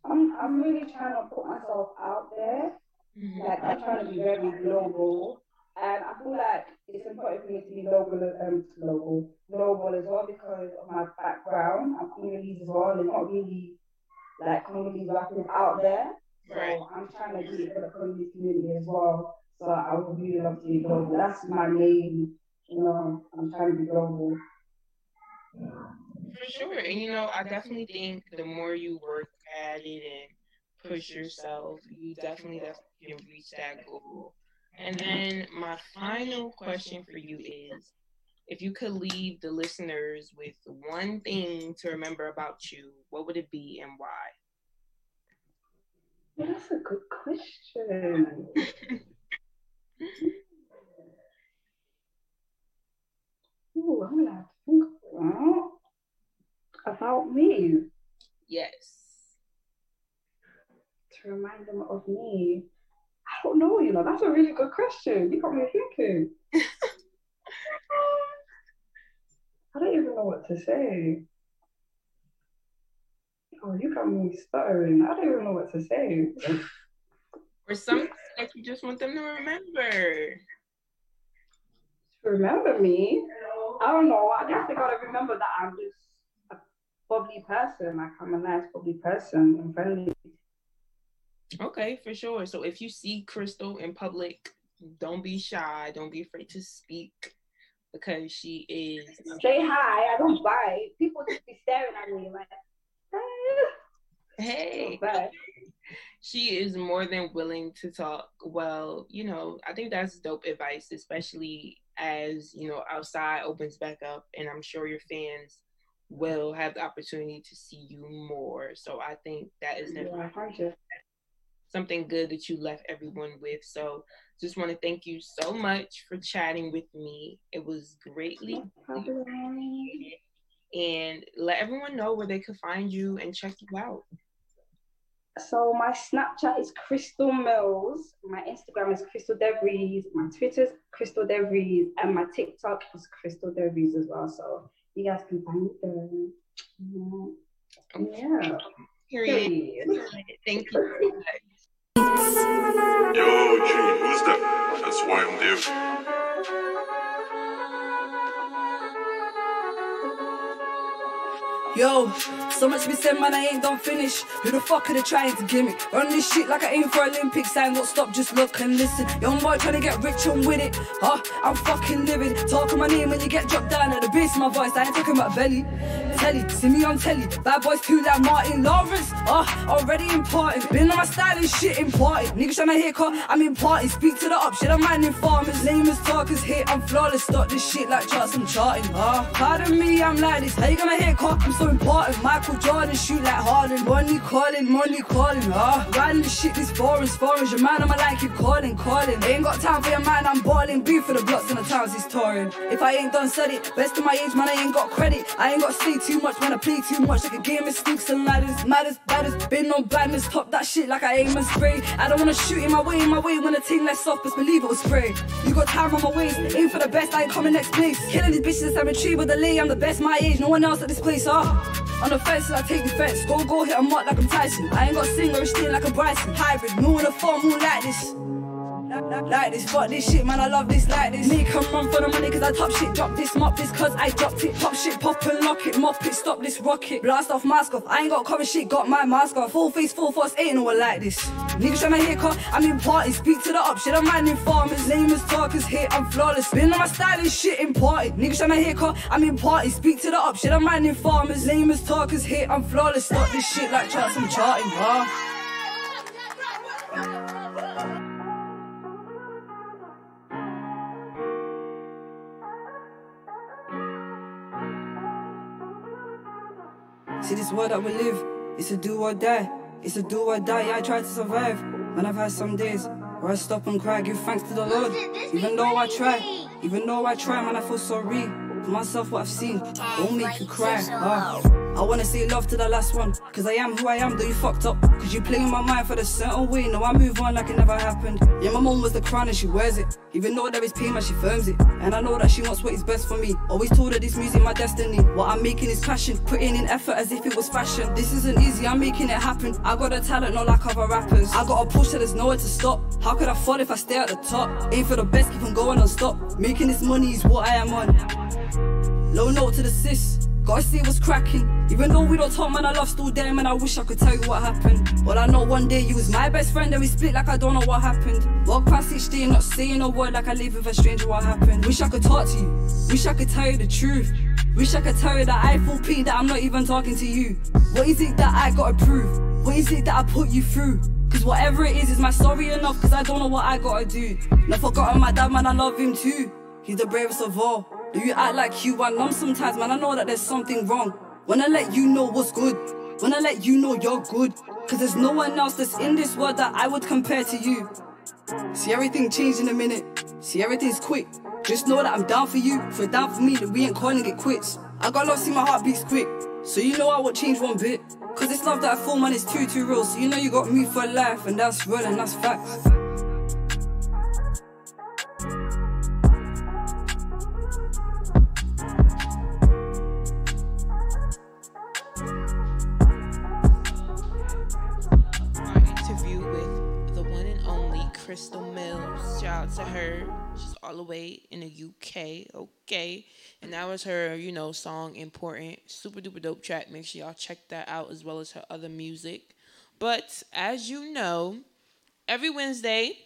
I'm I'm really trying to put myself out there. Mm-hmm. Like I'm trying to be very global, and I feel like it's important for me to be local, um, global, global as well because of my background. I'm Congolese as well, and not really like Congolese rappers out there. So right. I'm trying to do it for the Congolese community as well. So I would really love to be global. That's my main, you know, I'm trying to be global. For sure. And you know, I definitely think the more you work at it and push yourself, you definitely, definitely can reach that goal. And then my final question for you is if you could leave the listeners with one thing to remember about you, what would it be and why? That's a good question. Ooh, I'm gonna have to think about about me. Yes. To remind them of me. I don't know, you know, that's a really good question. You got me thinking. I don't even know what to say. Oh, you got me stuttering. I don't even know what to say. or something that you just want them to remember. Remember me? I don't know. I guess they gotta remember that I'm just a bubbly person. Like I'm a nice bubbly person and friendly. Okay, for sure. So if you see Crystal in public, don't be shy. Don't be afraid to speak because she is. Say hi. I don't bite. People just be staring at me like, hey. hey. She is more than willing to talk. Well, you know, I think that's dope advice, especially as you know outside opens back up, and I'm sure your fans will have the opportunity to see you more. So I think that is yeah, something good that you left everyone with. So just want to thank you so much for chatting with me. It was greatly and let everyone know where they could find you and check you out. So my Snapchat is Crystal Mills, my Instagram is Crystal Devries, my Twitter is Crystal Devries, and my TikTok is Crystal Devries as well. So you guys can find me there. Oh. Yeah. Period. Thank you. Yo, G, who's that? That's why I'm there. Yo, so much be said, man, I ain't done finish. Who the fuck are they trying to gimmick? Run this shit like I aim for Olympics. I ain't got stop, just look and listen. Young boy trying to get rich and with it. Huh? I'm fucking living. Talking my name when you get dropped down at the base of my voice. I ain't talking about belly. Telly, see me on telly. Bad boys too like Martin Lawrence. Uh, already important. Been on my style and shit important. Niggas trying to hit cut, I'm important. Speak to the up shit, I'm minding farmers. Lamest talkers hit, I'm flawless. Stop this shit like charts, I'm charting. Uh, pardon me, I'm like this. How you gonna hit cut? I'm so important. Michael Jordan shoot like Harden. Money calling, money calling. Ah, uh. riding the shit, this foreigns, foreigns. Your man, I'ma like you calling, calling. Ain't got time for your man, I'm balling. Beef for the blocks and the towns he's touring. If I ain't done said it, best of my age, man, I ain't got credit. I ain't got say too much, man, I play too much like a game of sneaks and ladders. Maddest, baddest, been on badness, top that shit like I aim and spray. I don't wanna shoot in my way, in my way when the team less soft, but believe it was spray. You got time on my waist, aim for the best, I ain't coming next place. Killing these bitches, I'm a with the lay, I'm the best my age, no one else at this place, ah. On the fence, I take defense. Go, go, hit a mark like I'm Tyson. I ain't got singer, steal like a Bryson. Hybrid, moon a phone, moon like this. Like this, fuck this shit, man, I love this like this. Me come run for the money, cause I top shit, drop this, mop this, cause I dropped it. Pop shit, pop and lock it, mop it, stop this rocket. Blast off, mask off, I ain't got cover shit, got my mask off. Full face, full force, ain't no one like this. Niggas tryna hit cut, I'm in party, speak to the up shit, I'm minding farmers. Lamest talkers hit, I'm flawless. Been on my style is shit imported. Niggas tryna hit cut, I'm in party, speak to the up shit, I'm minding farmers. Lamest talkers hit, I'm flawless. Stop this shit like charts, I'm charting, huh? See this world that we live, it's a do or die. It's a do or die, yeah, I try to survive. Man, I've had some days where I stop and cry, give thanks to the Lord. Even though I try, even though I try, man, I feel sorry for myself, what I've seen. Won't make you cry. Uh. I wanna say love to the last one, cause I am who I am, though you fucked up. Cause you play in my mind for the certain way, no, I move on like it never happened. Yeah, my mom was the crown and she wears it. Even though there is pain, man, she firms it. And I know that she wants what is best for me. Always told her this music my destiny. What I'm making is passion, putting in effort as if it was fashion. This isn't easy, I'm making it happen. I got a talent, not like other rappers. I got a push till there's nowhere to stop. How could I fall if I stay at the top? Aim for the best, keep on going on stop. Making this money is what I am on. Low note to the sis. Gotta see what's cracking. Even though we don't talk, man, I love still there, man. I wish I could tell you what happened. All I know one day you was my best friend, then we split like I don't know what happened. Walk past each day, not saying a word like I live with a stranger. What happened? Wish I could talk to you. Wish I could tell you the truth. Wish I could tell you that I feel pain that I'm not even talking to you. What is it that I gotta prove? What is it that I put you through? Cause whatever it is, is my story enough, cause I don't know what I gotta do. Not forgotten my dad, man, I love him too. He's the bravest of all. Do you act like you are numb sometimes, man? I know that there's something wrong. When I let you know what's good, when I let you know you're good. Cause there's no one else that's in this world that I would compare to you. See everything change in a minute. See everything's quick. Just know that I'm down for you. You're down for me, that we ain't calling it quits. I got lost, see my heart beats quick. So you know I won't change one bit. Cause this love that I feel, man, is too, too real. So you know you got me for life, and that's real and that's facts. Crystal Mills. Shout out to her. She's all the way in the UK. Okay. And that was her, you know, song Important. Super duper dope track. Make sure y'all check that out as well as her other music. But as you know, every Wednesday,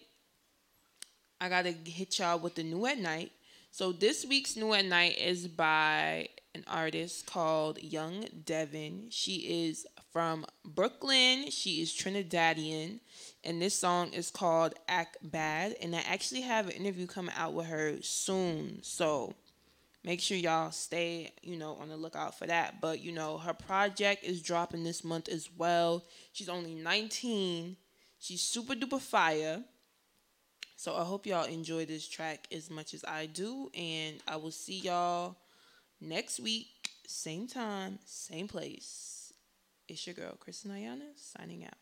I got to hit y'all with the new at night. So this week's new at night is by an artist called Young Devyn. She is from Brooklyn. She is Trinidadian and this song is called Act Bad. And I actually have an interview coming out with her soon. So make sure y'all stay, you know, on the lookout for that. But, you know, her project is dropping this month as well. She's only 19. She's super duper fire. So I hope y'all enjoy this track as much as I do. And I will see y'all next week, same time, same place. It's your girl, Kristen Ayana, signing out.